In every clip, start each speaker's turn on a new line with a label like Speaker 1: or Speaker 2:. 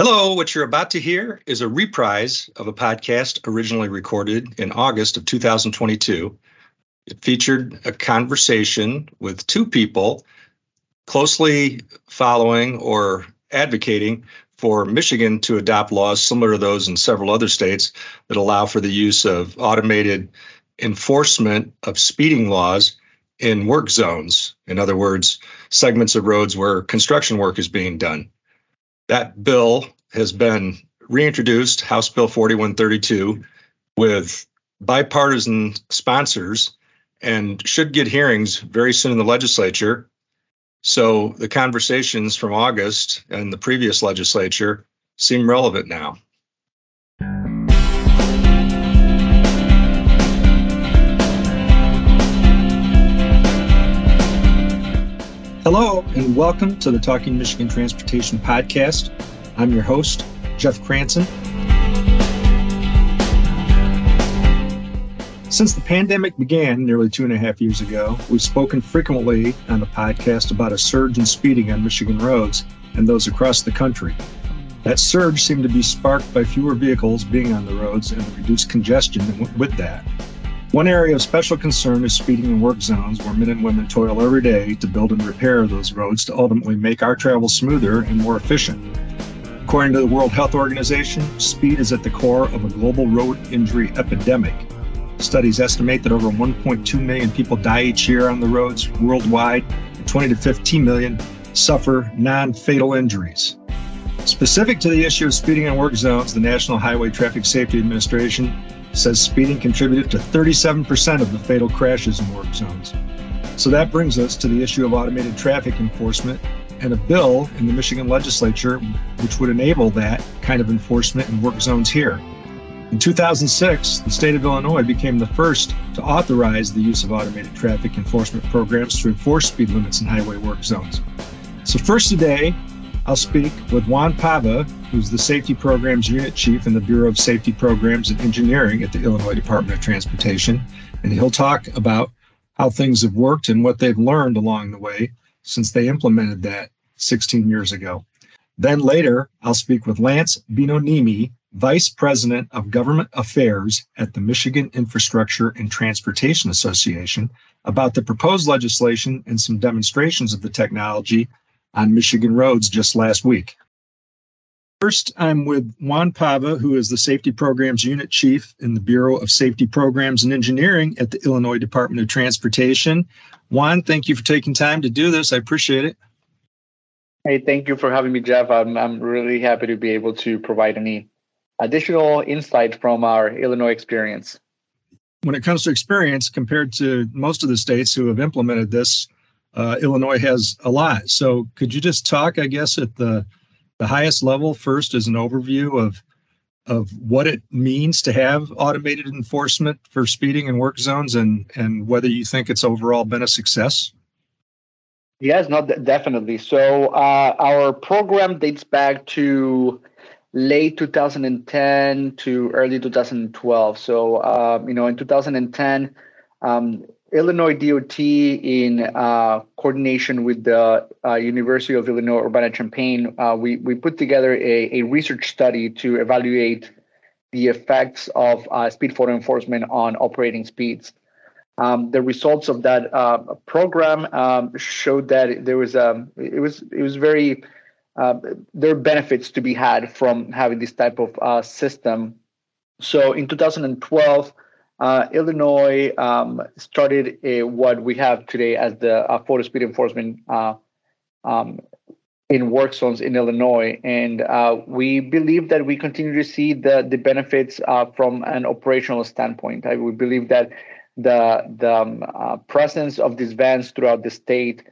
Speaker 1: Hello, what you're about to hear is a reprise of a podcast originally recorded in August of 2022. It featured a conversation with two people closely following or advocating for Michigan to adopt laws similar to those in several other states that allow for the use of automated enforcement of speeding laws in work zones. In other words, segments of roads where construction work is being done. That bill has been reintroduced, House Bill 4132, with bipartisan sponsors and should get hearings very soon in the legislature. So the conversations from August and the previous legislature seem relevant now. Hello, and welcome to the Talking Michigan Transportation Podcast. I'm your host, Jeff Cranson. Since the pandemic began nearly two and a half years ago, we've spoken frequently on the podcast about a surge in speeding on Michigan roads and those across the country. That surge seemed to be sparked by fewer vehicles being on the roads and the reduced congestion that went with that. One area of special concern is speeding in work zones where men and women toil every day to build and repair those roads to ultimately make our travel smoother and more efficient. According to the World Health Organization, speed is at the core of a global road injury epidemic. Studies estimate that over 1.2 million people die each year on the roads worldwide, and 20 to 15 million suffer non fatal injuries. Specific to the issue of speeding in work zones, the National Highway Traffic Safety Administration says speeding contributed to 37% of the fatal crashes in work zones. So that brings us to the issue of automated traffic enforcement and a bill in the Michigan legislature which would enable that kind of enforcement in work zones here. In 2006, the state of Illinois became the first to authorize the use of automated traffic enforcement programs to enforce speed limits in highway work zones. So, first today, I'll speak with Juan Pava, who's the Safety Programs Unit Chief in the Bureau of Safety Programs and Engineering at the Illinois Department of Transportation. And he'll talk about how things have worked and what they've learned along the way since they implemented that 16 years ago. Then later, I'll speak with Lance Binoniemi, Vice President of Government Affairs at the Michigan Infrastructure and Transportation Association, about the proposed legislation and some demonstrations of the technology on Michigan roads just last week. First, I'm with Juan Pava, who is the Safety Programs Unit Chief in the Bureau of Safety Programs and Engineering at the Illinois Department of Transportation. Juan, thank you for taking time to do this. I appreciate it.
Speaker 2: Hey, thank you for having me, Jeff. I'm, I'm really happy to be able to provide any additional insight from our Illinois experience.
Speaker 1: When it comes to experience, compared to most of the states who have implemented this, uh, Illinois has a lot. So could you just talk, I guess, at the the highest level first as an overview of of what it means to have automated enforcement for speeding and work zones and and whether you think it's overall been a success?
Speaker 2: Yes, not definitely. So uh, our program dates back to late 2010 to early 2012. So uh, you know, in 2010, um, Illinois DOT, in uh, coordination with the uh, University of Illinois Urbana-Champaign, uh, we we put together a, a research study to evaluate the effects of uh, speed photo enforcement on operating speeds. Um, the results of that uh, program um, showed that there was a um, it was it was very uh, there are benefits to be had from having this type of system. So in 2012 uh, Illinois um, started a, what we have today as the uh, photo speed enforcement uh, um, in work zones in Illinois, and uh, we believe that we continue to see the the benefits uh, from an operational standpoint. I, we believe that the the um, uh, presence of these vans throughout the state.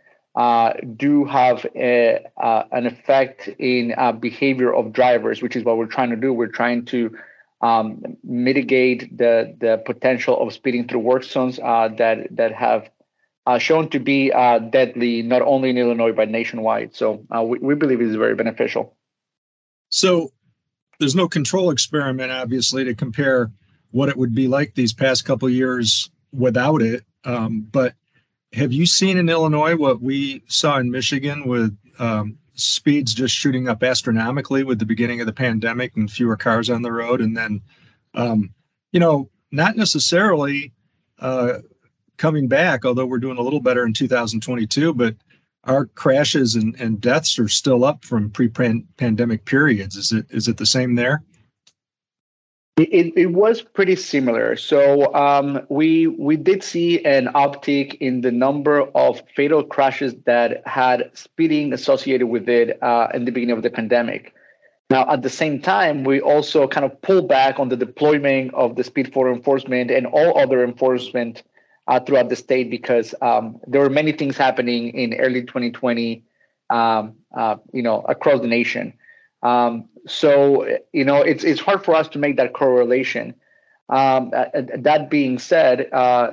Speaker 2: do have a, an effect in behavior of drivers, which is what we're trying to do. We're trying to um, mitigate the the potential of speeding through work zones uh, that that have uh, shown to be uh, deadly not only in Illinois but nationwide. So uh, we, we believe it is very beneficial.
Speaker 1: So there's no control experiment, obviously, to compare what it would be like these past couple years without it. Um, but have you seen in Illinois what we saw in Michigan with um, speeds just shooting up astronomically with the beginning of the pandemic and fewer cars on the road, and then, um, you know, not necessarily uh, coming back, although we're doing a little better in 2022, but our crashes and, and deaths are still up from pre-pandemic periods. Is it is it the same there?
Speaker 2: It, it was pretty similar. So um, we we did see an uptick in the number of fatal crashes that had speeding associated with it uh, in the beginning of the pandemic. Now, at the same time, we also kind of pulled back on the deployment of the speed photo enforcement and all other enforcement uh, throughout the state because um, there were many things happening in early 2020, um, uh, you know, across the nation. Um, so you know, it's it's hard for us to make that correlation. Um, uh, uh, that being said, uh,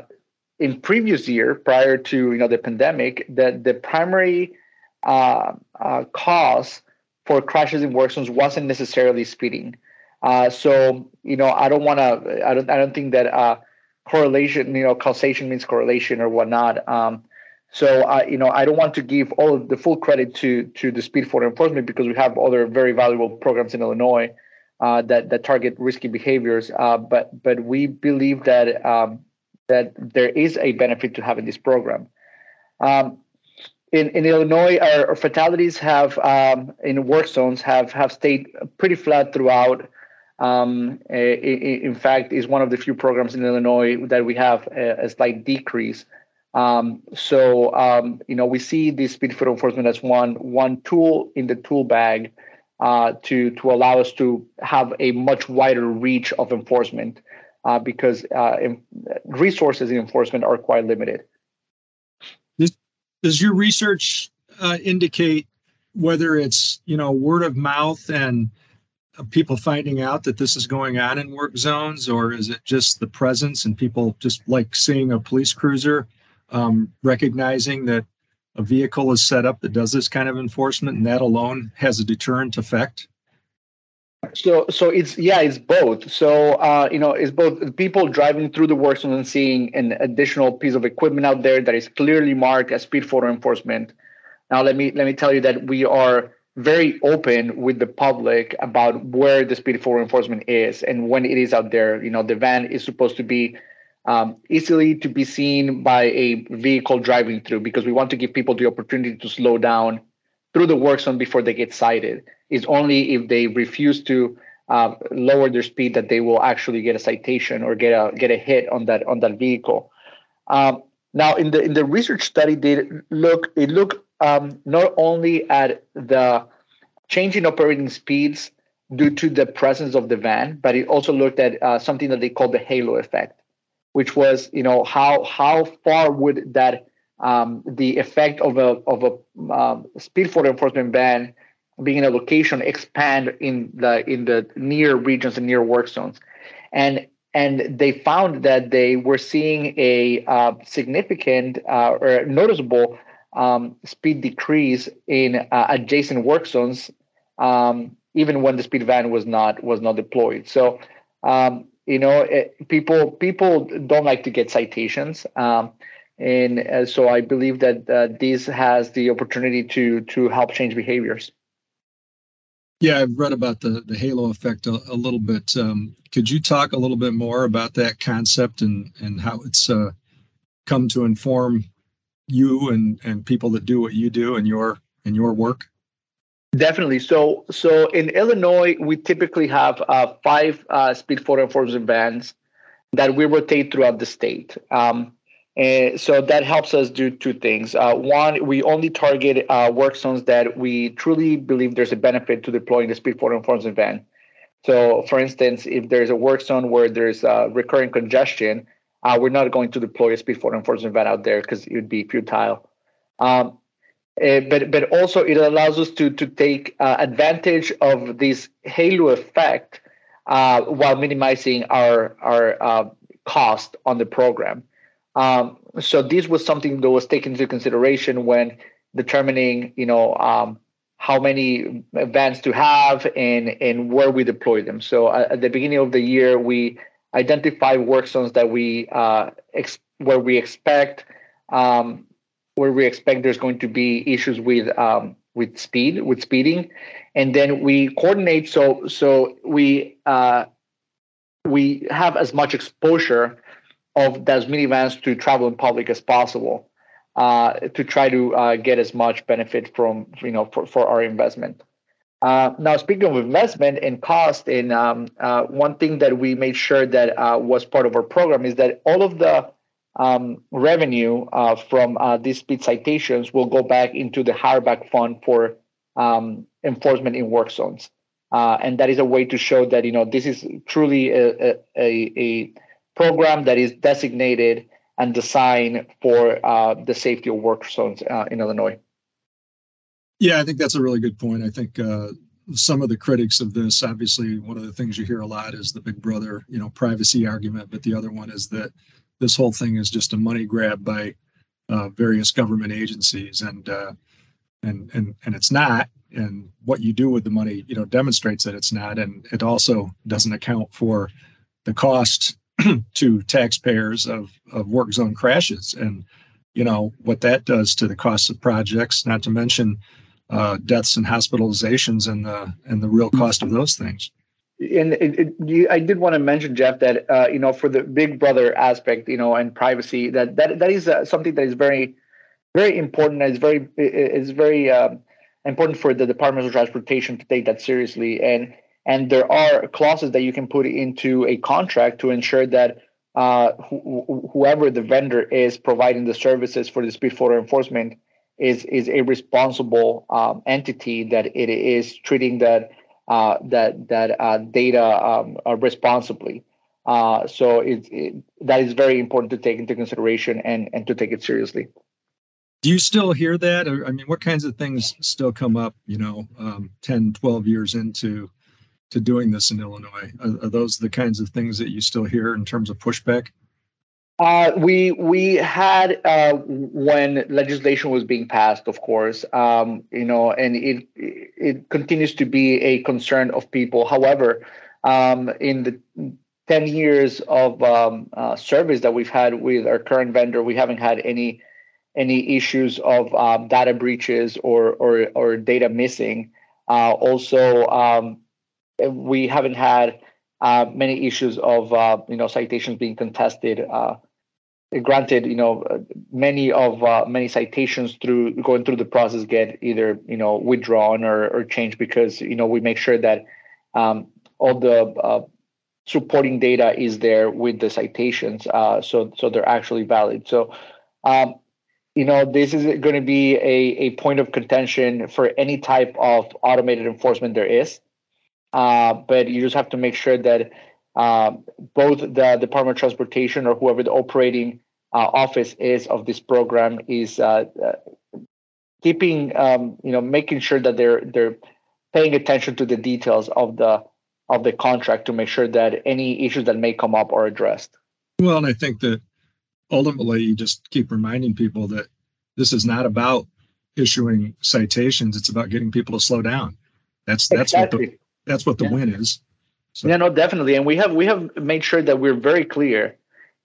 Speaker 2: in previous year, prior to you know the pandemic, the the primary uh, uh, cause for crashes in work zones wasn't necessarily speeding. so you know, I don't want to. I don't. I don't think that correlation. You know, causation means correlation or whatnot. Um, so I, you know, I don't want to give all of the full credit to to the speed photo enforcement because we have other very valuable programs in Illinois uh, that that target risky behaviors. Uh, but but we believe that um, that there is a benefit to having this program. Um, in, in Illinois, our, our fatalities have um, in work zones have have stayed pretty flat throughout. Um, in fact, is one of the few programs in Illinois that we have a, a slight decrease. Um, so um, you know we see this speed photo enforcement as one one tool in the tool bag uh, to to allow us to have a much wider reach of enforcement uh, because uh, in, resources in enforcement are quite limited.
Speaker 1: Does, does your research uh, indicate whether it's you know word of mouth and people finding out that this is going on in work zones, or is it just the presence and people just like seeing a police cruiser? Um, recognizing that a vehicle is set up that does this kind of enforcement and that alone has a deterrent effect?
Speaker 2: So, so it's yeah, it's both. So, uh, you know, it's both people driving through the works and seeing an additional piece of equipment out there that is clearly marked as speed photo enforcement. Now, let me let me tell you that we are very open with the public about where the speed photo enforcement is and when it is out there. You know, the van is supposed to be um, easily to be seen by a vehicle driving through because we want to give people the opportunity to slow down through the work zone before they get cited. It's only if they refuse to uh, lower their speed that they will actually get a citation or get a get a hit on that on that vehicle. Um, now, in the in the research study, they look it looked um, not only at the change in operating speeds due to the presence of the van, but it also looked at uh, something that they call the halo effect which was you know how how far would that um, the effect of a of a um, speed photo enforcement ban being in a location expand in the in the near regions and near work zones, and and they found that they were seeing a uh, significant uh, or noticeable um, speed decrease in uh, adjacent work zones, um, even when the speed van was not was not deployed. So um, you know it, eh, people people don't like to get citations um, and uh, so i believe that uh, this has the opportunity to to help change behaviors.
Speaker 1: Yeah i've read about the the halo effect a, a little bit. Um, could you talk a little bit more about that concept and and how it's uh, come to inform you and and people that do what you do in your in your work
Speaker 2: Definitely. So, so in Illinois, we typically have uh, five uh, speed photo enforcement vans that we rotate throughout the state. Um, and so that helps us do two things. Uh, one, we only target uh, work zones that we truly believe there's a benefit to deploying the speed photo enforcement van. So, for instance, if there's a work zone where there's uh, recurring congestion, uh, we're not going to deploy a speed photo enforcement van out there because it would be futile. Um, uh, but but also it allows us to to take uh, advantage of this halo effect uh, while minimizing our our uh, cost on the program. Um, so this was something that was taken into consideration when determining, you know, um, how many vans to have and and where we deploy them. So uh, at the beginning of the year, we identify work zones that we ex- where we expect um, where we expect there's going to be issues with um, with speed with speeding, and then we coordinate so so we uh, we have as much exposure of those minivans to travel in public as possible uh, to try to uh, get as much benefit from you know for, for our investment. Uh, now, speaking of investment and cost, and um, uh, one thing that we made sure that uh, was part of our program is that all of the um, revenue uh, from uh, these speed citations will go back into the HIREback fund for um, enforcement in work zones. uh, and that is a way to show that you know this is truly a, a, a program that is designated and designed for uh, the safety of work zones uh, in Illinois.
Speaker 1: Yeah, I think that's a really good point. I think uh, some of the critics of this, obviously, one of the things you hear a lot is the Big Brother, you know, privacy argument, but the other one is that this whole thing is just a money grab by uh, various government agencies, and uh, and and and it's not. And what you do with the money, you know, demonstrates that it's not, and it also doesn't account for the cost to taxpayers of, of work zone crashes and you know what that does to the cost of projects not to mention uh, deaths and hospitalizations and the and the real cost of those things
Speaker 2: and it, it, you, I did want to mention, Jeff, that uh, you know, for the Big Brother aspect, you know, and privacy, that that that is uh, something that is very, very important. It's very it's very um, important for the Department of Transportation to take that seriously. And and there are clauses that you can put into a contract to ensure that uh, wh- whoever the vendor is providing the services for the speed photo enforcement is is a responsible um, entity that it is treating that uh, that that uh, data um, responsibly. Uh, so it, it, that is very important to take into consideration and and to take it seriously.
Speaker 1: Do you still hear that? I mean, what kinds of things still come up, you know, um, 10, 12 years into to doing this in Illinois? Are, are, those the kinds of things that you still hear in terms of pushback?
Speaker 2: Uh, we we had uh, when legislation was being passed, of course, um, you know, and it it continues to be a concern of people. However, um, in the ten years of um, uh, service that we've had with our current vendor, we haven't had any any issues of um, data breaches or or or data missing. Uh, also, um, we haven't had uh, many issues of uh, you know citations being contested. Uh, granted, you know many of uh, many citations through going through the process get either you know withdrawn or, or changed because you know we make sure that um, all the uh, supporting data is there with the citations, uh, so so they're actually valid. So. Um, you know, this is going to be a, a point of contention for any type of automated enforcement there is. Uh, but you just have to make sure that uh, both the Department of Transportation or whoever the operating uh, office is of this program is uh, uh, keeping, um, you know, making sure that they're they're paying attention to the details of the of the contract to make sure that any issues that may come up are addressed.
Speaker 1: Well, and I think that ultimately you just keep reminding people that this is not about issuing citations; it's about getting people to slow down. That's that's exactly. what the that's what the yeah. win is.
Speaker 2: So. Yeah, no, definitely. And we have we have made sure that we're very clear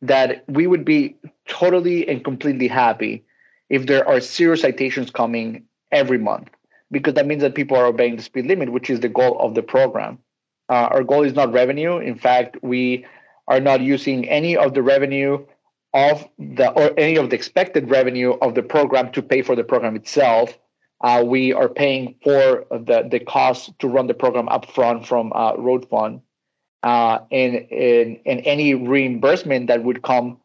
Speaker 2: that we would be totally and completely happy if there are zero citations coming every month, because that means that people are obeying the speed limit, which is the goal of the program. Uh, our goal is not revenue. In fact, we are not using any of the revenue of the or any of the expected revenue of the program to pay for the program itself uh, we are paying for the, the cost to run the program upfront from uh, road fund. Uh, and, and, and any reimbursement that would come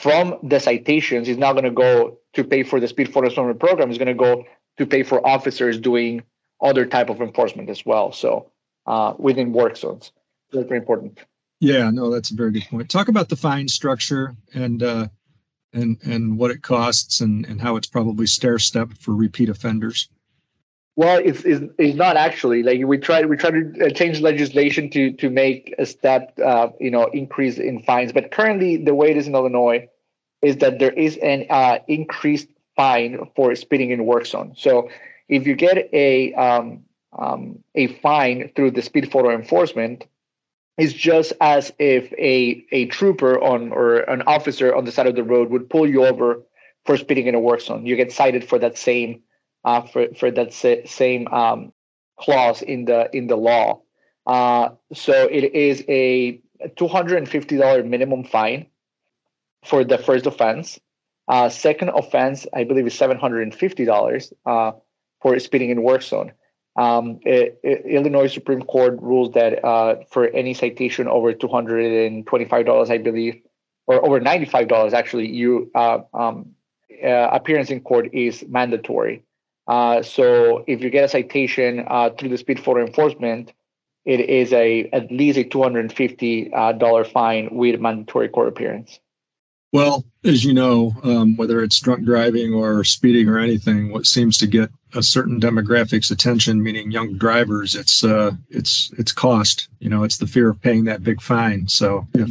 Speaker 2: from the citations is not going to go to pay for the speed photo enforcement program. Is going to go to pay for officers doing other type of enforcement as well. So uh, within work zones. That's very important.
Speaker 1: Yeah no that's a very good point. Talk about the fine structure and uh, and and what it costs and and how it's probably stair stepped for repeat offenders?
Speaker 2: Well, it's, it's, it's not actually like we tried we tried to uh, change legislation to to make a step uh, you know increase in fines, but currently the way it is in Illinois is that there is an uh, increased fine for speeding in work zone. So if you get a um, um, a fine through the speed photo enforcement, is just as if a a trooper on or an officer on the side of the road would pull you over for speeding in a work zone. You get cited for that same uh, for for that sa- same um, clause in the in the law. Uh, so it is a $250 minimum fine for the first offense. Uh, second offense, I believe, is $750 uh, for speeding in work zone. Um, it, it, Illinois Supreme Court rules that uh, for any citation over $225, I believe, or over $95, actually, you uh, um, uh, appearance in court is mandatory. Uh, so if you get a citation uh, through the speed photo enforcement, it is a at least a two hundred and fifty uh, dollar fine with mandatory court appearance.
Speaker 1: Well, as you know, um, whether it's drunk driving or speeding or anything, what seems to get a certain demographics attention, meaning young drivers, it's uh, it's it's cost. You know, it's the fear of paying that big fine. So if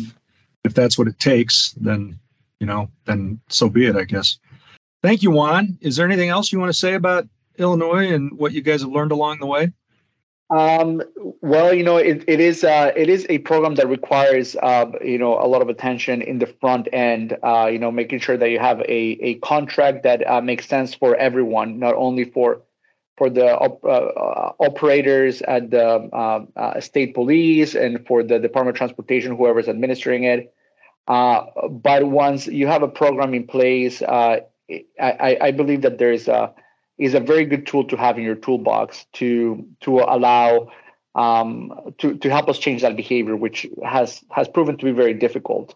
Speaker 1: if that's what it takes, then you know, then so be it, I guess. Thank you, Juan. Is there anything else you want to say about Illinois and what you guys have learned along the way?
Speaker 2: Um, well, you know, it, it is uh, it is a program that requires uh, you know a lot of attention in the front end. Uh, you know, making sure that you have a a contract that uh, makes sense for everyone, not only for for the op- uh, operators at the um, uh, state police and for the Department of Transportation, whoever's administering it. but once you have a program in place, I, I believe that there is a is a very good tool to have in your toolbox to to allow um, to to help us change that behavior, which has has proven to be very difficult.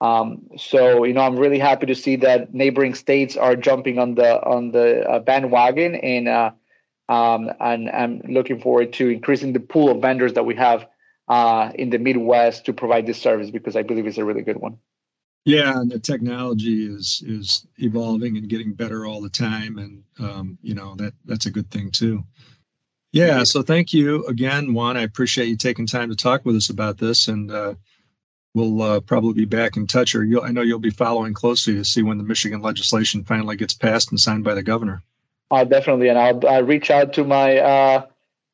Speaker 2: Um, so you know, I'm really happy to see that neighboring states are jumping on the on the uh, bandwagon, and uh, um, and I'm looking forward to increasing the pool of vendors that we have uh, in the Midwest to provide this service because I believe it's a really good one.
Speaker 1: Yeah, and the technology is is evolving and getting better all the time, and um, you know that that's a good thing too. Yeah, so thank you again, Juan. I appreciate you taking time to talk with us about this, and uh, we'll uh, probably be back in touch. Or you I know you'll be following closely to see when the Michigan legislation finally gets passed and signed by the governor.
Speaker 2: Uh, definitely, and I'll, I'll reach out to my uh,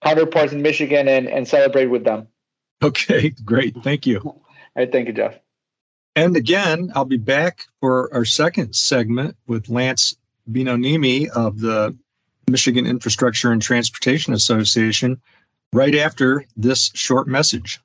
Speaker 2: counterparts in Michigan and, and celebrate with them.
Speaker 1: Okay, great. Thank you.
Speaker 2: All right, thank you, Jeff.
Speaker 1: And again, I'll be back for our second segment with Lance Binoniemi of the Michigan Infrastructure and Transportation Association right after this short message.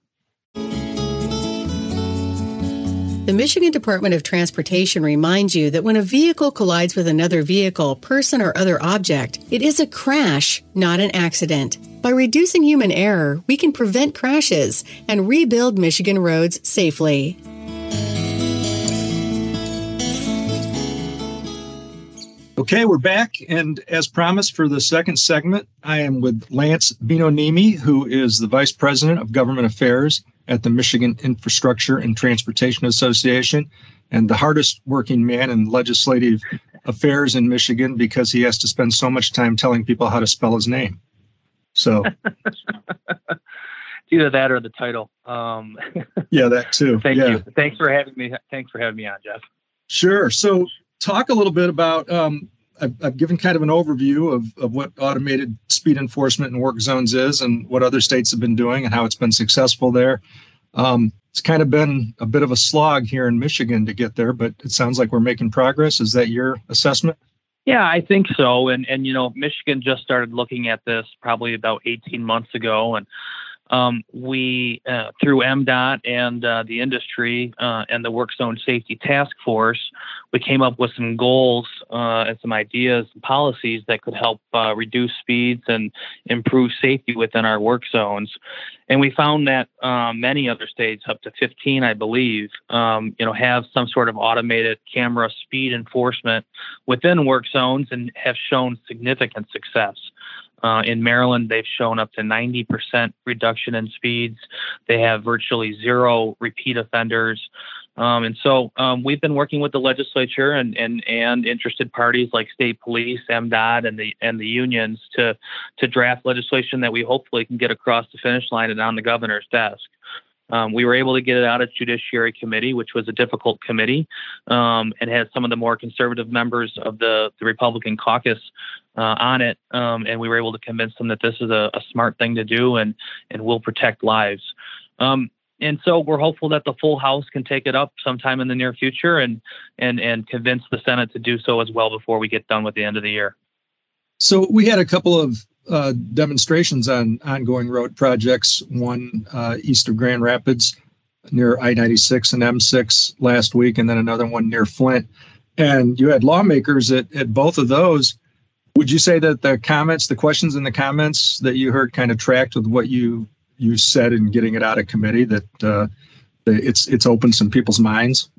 Speaker 3: The Michigan Department of Transportation reminds you that when a vehicle collides with another vehicle, person, or other object, it is a crash, not an accident. By reducing human error, we can prevent crashes and rebuild Michigan roads safely.
Speaker 1: Okay, we're back. And as promised for the second segment, I am with Lance Binoniemi, who is the Vice President of Government Affairs at the Michigan Infrastructure and Transportation Association and the hardest working man in legislative affairs in Michigan because he has to spend so much time telling people how to spell his name. So
Speaker 4: either that or the title. Um,
Speaker 1: yeah, that too.
Speaker 4: Thank
Speaker 1: yeah.
Speaker 4: you. Thanks for having me. Thanks for having me on, Jeff.
Speaker 1: Sure. So talk a little bit about um, I've, I've, given kind of an overview of, of what automated speed enforcement in work zones is and what other states have been doing and how it's been successful there. Um, it's kind of been a bit of a slog here in Michigan to get there, but it sounds like we're making progress. Is that your assessment?
Speaker 4: Yeah, I think so. And and you know, Michigan just started looking at this probably about 18 months ago, and um, we, uh, through MDOT and uh, the industry uh, and the Work Zone Safety Task Force, we came up with some goals uh, and some ideas and policies that could help uh, reduce speeds and improve safety within our work zones. And we found that um, many other states, up to 15, I believe, um, you know, have some sort of automated camera speed enforcement within work zones and have shown significant success. Uh, in Maryland, they've shown up to 90% reduction in speeds. They have virtually zero repeat offenders. Um, and so um, we've been working with the legislature and, and, and interested parties like state police, MDOT, and the and the unions to to draft legislation that we hopefully can get across the finish line and on the governor's desk. Um, we were able to get it out of Judiciary Committee, which was a difficult committee, um, and had some of the more conservative members of the, the Republican caucus uh, on it. Um, and we were able to convince them that this is a, a, smart thing to do and, and will protect lives. Um, and so we're hopeful that the full House can take it up sometime in the near future and, and, and convince the Senate to do so as well before we get done with the end of the year.
Speaker 1: So we had a couple of uh, demonstrations on ongoing road projects. One uh, east of Grand Rapids near I 96 and M6 last week, and then another one near Flint. And you had lawmakers at, at both of those. Would you say that the comments, the questions in the comments that you heard kind of tracked with what you you said in getting it out of committee that uh, it's it's opened some people's minds?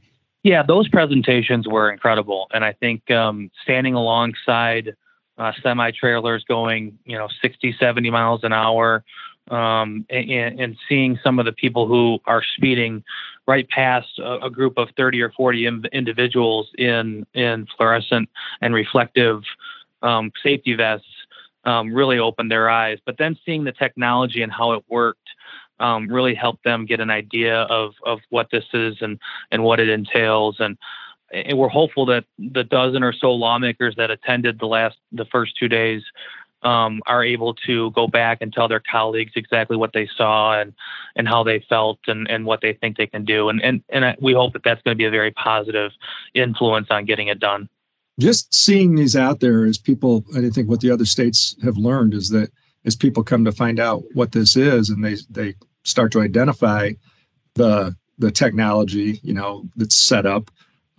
Speaker 4: Yeah, those presentations were incredible, and I think um, standing alongside uh, semi trailers going, you know, 60, 70 miles an hour, um, and, and, seeing some of the people who are speeding right past a, a group of 30 or 40 Im- individuals in in fluorescent and reflective um, safety vests um, really opened their eyes. But then seeing the technology and how it worked um, really helped them get an idea of of what this is and and what it entails and and we're hopeful that the dozen or so lawmakers that attended the last the first two days um, are able to go back and tell their colleagues exactly what they saw and and how they felt and, and what they think they can do and and and we hope that that's going to be a very positive influence on getting it done.
Speaker 1: Just seeing these out there as people, I think what the other states have learned is that as people come to find out what this is and they they start to identify the the technology, you know, that's set up,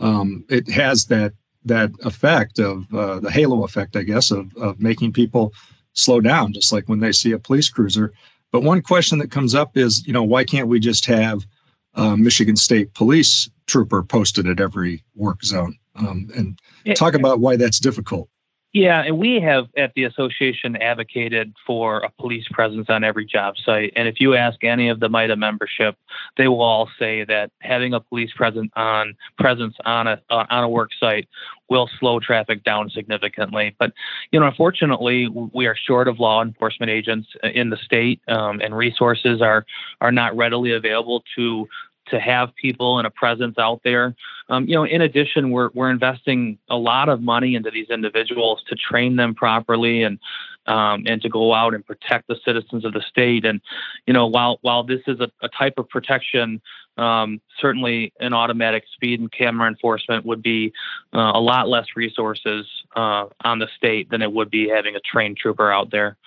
Speaker 1: um, it has that that effect of uh, the halo effect, I guess, of, of making people slow down, just like when they see a police cruiser. But one question that comes up is, you know, why can't we just have a Michigan State Police trooper posted at every work zone? Um, and talk about why that's difficult.
Speaker 4: Yeah, and we have at the association advocated for a police presence on every job site. And if you ask any of the MITA membership, they will all say that having a police presence on presence on a uh, on a work site will slow traffic down significantly. But you know, unfortunately, we are short of law enforcement agents in the state, um, and resources are are not readily available to to have people and a presence out there. Um, you know, in addition, we're we're investing a lot of money into these individuals to train them properly and um, and to go out and protect the citizens of the state. And you know, while while this is a, a type of protection, um, certainly an automatic speed and camera enforcement would be uh, a lot less resources uh, on the state than it would be having a trained trooper out there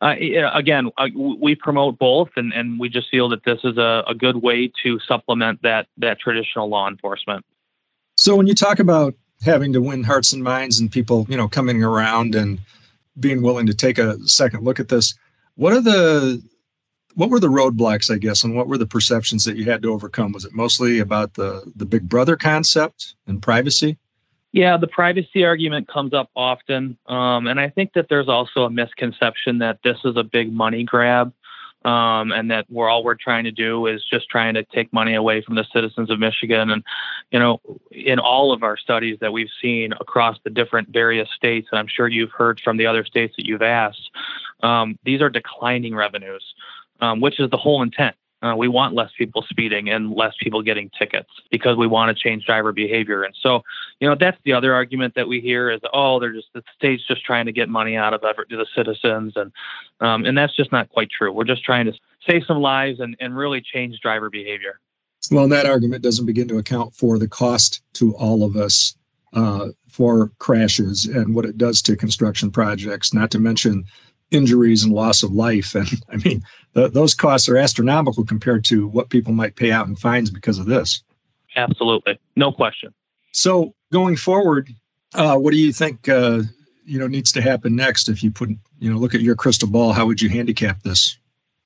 Speaker 4: uh, again, uh, we promote both, and, and we just feel that this is a, a good way to supplement that that traditional law enforcement.
Speaker 1: So, when you talk about having to win hearts and minds and people, you know, coming around and being willing to take a second look at this, what are the what were the roadblocks, I guess, and what were the perceptions that you had to overcome? Was it mostly about the the Big Brother concept and privacy?
Speaker 4: Yeah, the privacy argument comes up often. Um, and I think that there's also a misconception that this is a big money grab um, and that we're all we're trying to do is just trying to take money away from the citizens of Michigan. And, you know, in all of our studies that we've seen across the different various states, and I'm sure you've heard from the other states that you've asked, um, these are declining revenues, um, which is the whole intent. Uh, we want less people speeding and less people getting tickets because we want to change driver behavior. And so, you know, that's the other argument that we hear is, oh, they're just the state's just trying to get money out of the citizens, and um, and that's just not quite true. We're just trying to save some lives and, and really change driver behavior.
Speaker 1: Well, that argument doesn't begin to account for the cost to all of us uh, for crashes and what it does to construction projects, not to mention injuries and loss of life. And I mean, the, those costs are astronomical compared to what people might pay out in fines because of this.
Speaker 4: Absolutely, no question.
Speaker 1: So going forward, uh, what do you think uh, you know needs to happen next? If you put you know look at your crystal ball, how would you handicap this?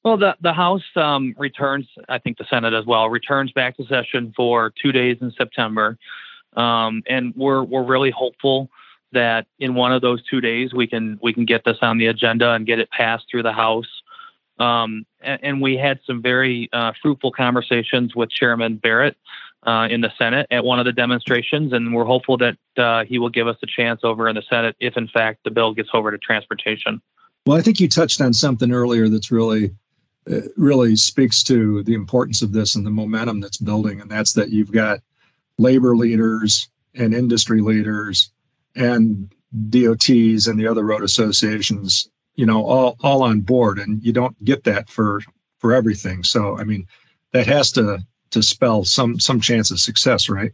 Speaker 4: Well, the the House um, returns, I think the Senate as well returns back to session for two days in September, um, and we're we're really hopeful that in one of those two days we can we can get this on the agenda and get it passed through the House. Um, and, and, we had some very uh, fruitful conversations with Chairman Barrett uh, in the Senate at one of the demonstrations, and we're hopeful that uh, he will give us a chance over in the Senate if, in fact, the bill gets over to transportation.
Speaker 1: Well, I think you touched on something earlier that's really uh, really speaks to the importance of this and the momentum that's building, and that's that you've got labor leaders and industry leaders and DOTs and the other road associations, you know, all all on board, and you don't get that for for everything. So, I mean, that has to to spell some some chance of success, right?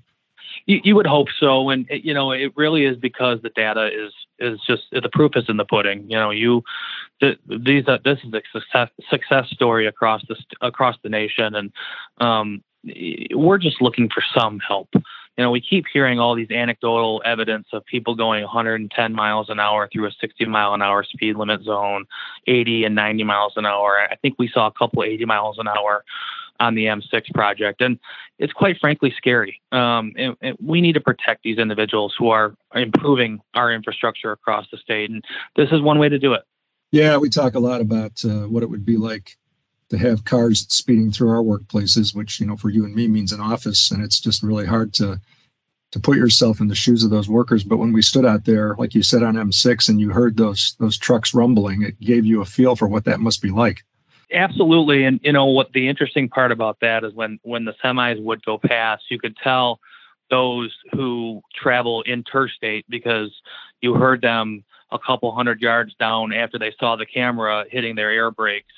Speaker 4: You, you would hope so, and you know, it really is because the data is is just the proof is in the pudding. You know, you th- these are, this is a success success story across the across the nation, and um, we're just looking for some help. You know, we keep hearing all these anecdotal evidence of people going 110 miles an hour through a 60 mile an hour speed limit zone, 80 and 90 miles an hour. I think we saw a couple 80 miles an hour on the M6 project. And it's quite frankly scary. Um, and, and, we need to protect these individuals who are improving our infrastructure across the state. And this is one way to do it.
Speaker 1: Yeah, we talk a lot about uh, what it would be like to have cars speeding through our workplaces, which, you know, for you and me means an office. And it's just really hard to to put yourself in the shoes of those workers. But when we stood out there, like you said on M6, and you heard those those trucks rumbling, it gave you a feel for what that must be like.
Speaker 4: Absolutely, and you know what the interesting part about that is when when the semis would go past, you could tell those who travel interstate because you heard them a couple hundred yards down after they saw the camera hitting their air brakes.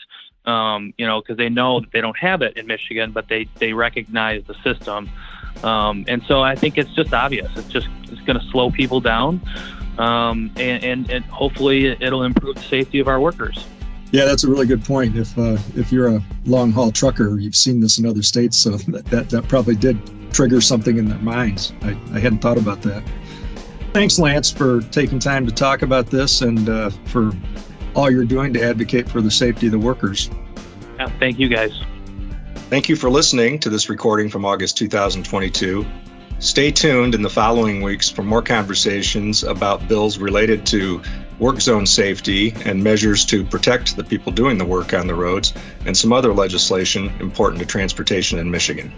Speaker 4: Um, you know, because they know that they don't have it in Michigan, but they they recognize the system, um, and so I think it's just obvious. It's just it's going to slow people down, um, and, and and hopefully it'll improve the safety of our workers.
Speaker 1: Yeah, that's a really good point. If uh, if you're a long haul trucker, you've seen this in other states, so that, that, that probably did trigger something in their minds. I, I hadn't thought about that. Thanks, Lance, for taking time to talk about this and uh, for all you're doing to advocate for the safety of the workers.
Speaker 4: Yeah, thank you, guys.
Speaker 1: Thank you for listening to this recording from August 2022. Stay tuned in the following weeks for more conversations about bills related to work zone safety and measures to protect the people doing the work on the roads, and some other legislation important to transportation in Michigan.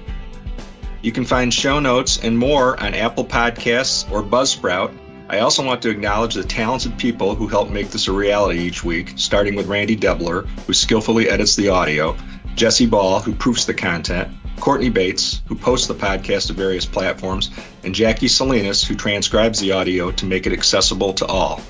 Speaker 1: You can find show notes and more on Apple Podcasts or Buzzsprout. I also want to acknowledge the talented people who help make this a reality each week, starting with Randy Debler, who skillfully edits the audio, Jesse Ball, who proofs the content, Courtney Bates, who posts the podcast to various platforms, and Jackie Salinas, who transcribes the audio to make it accessible to all.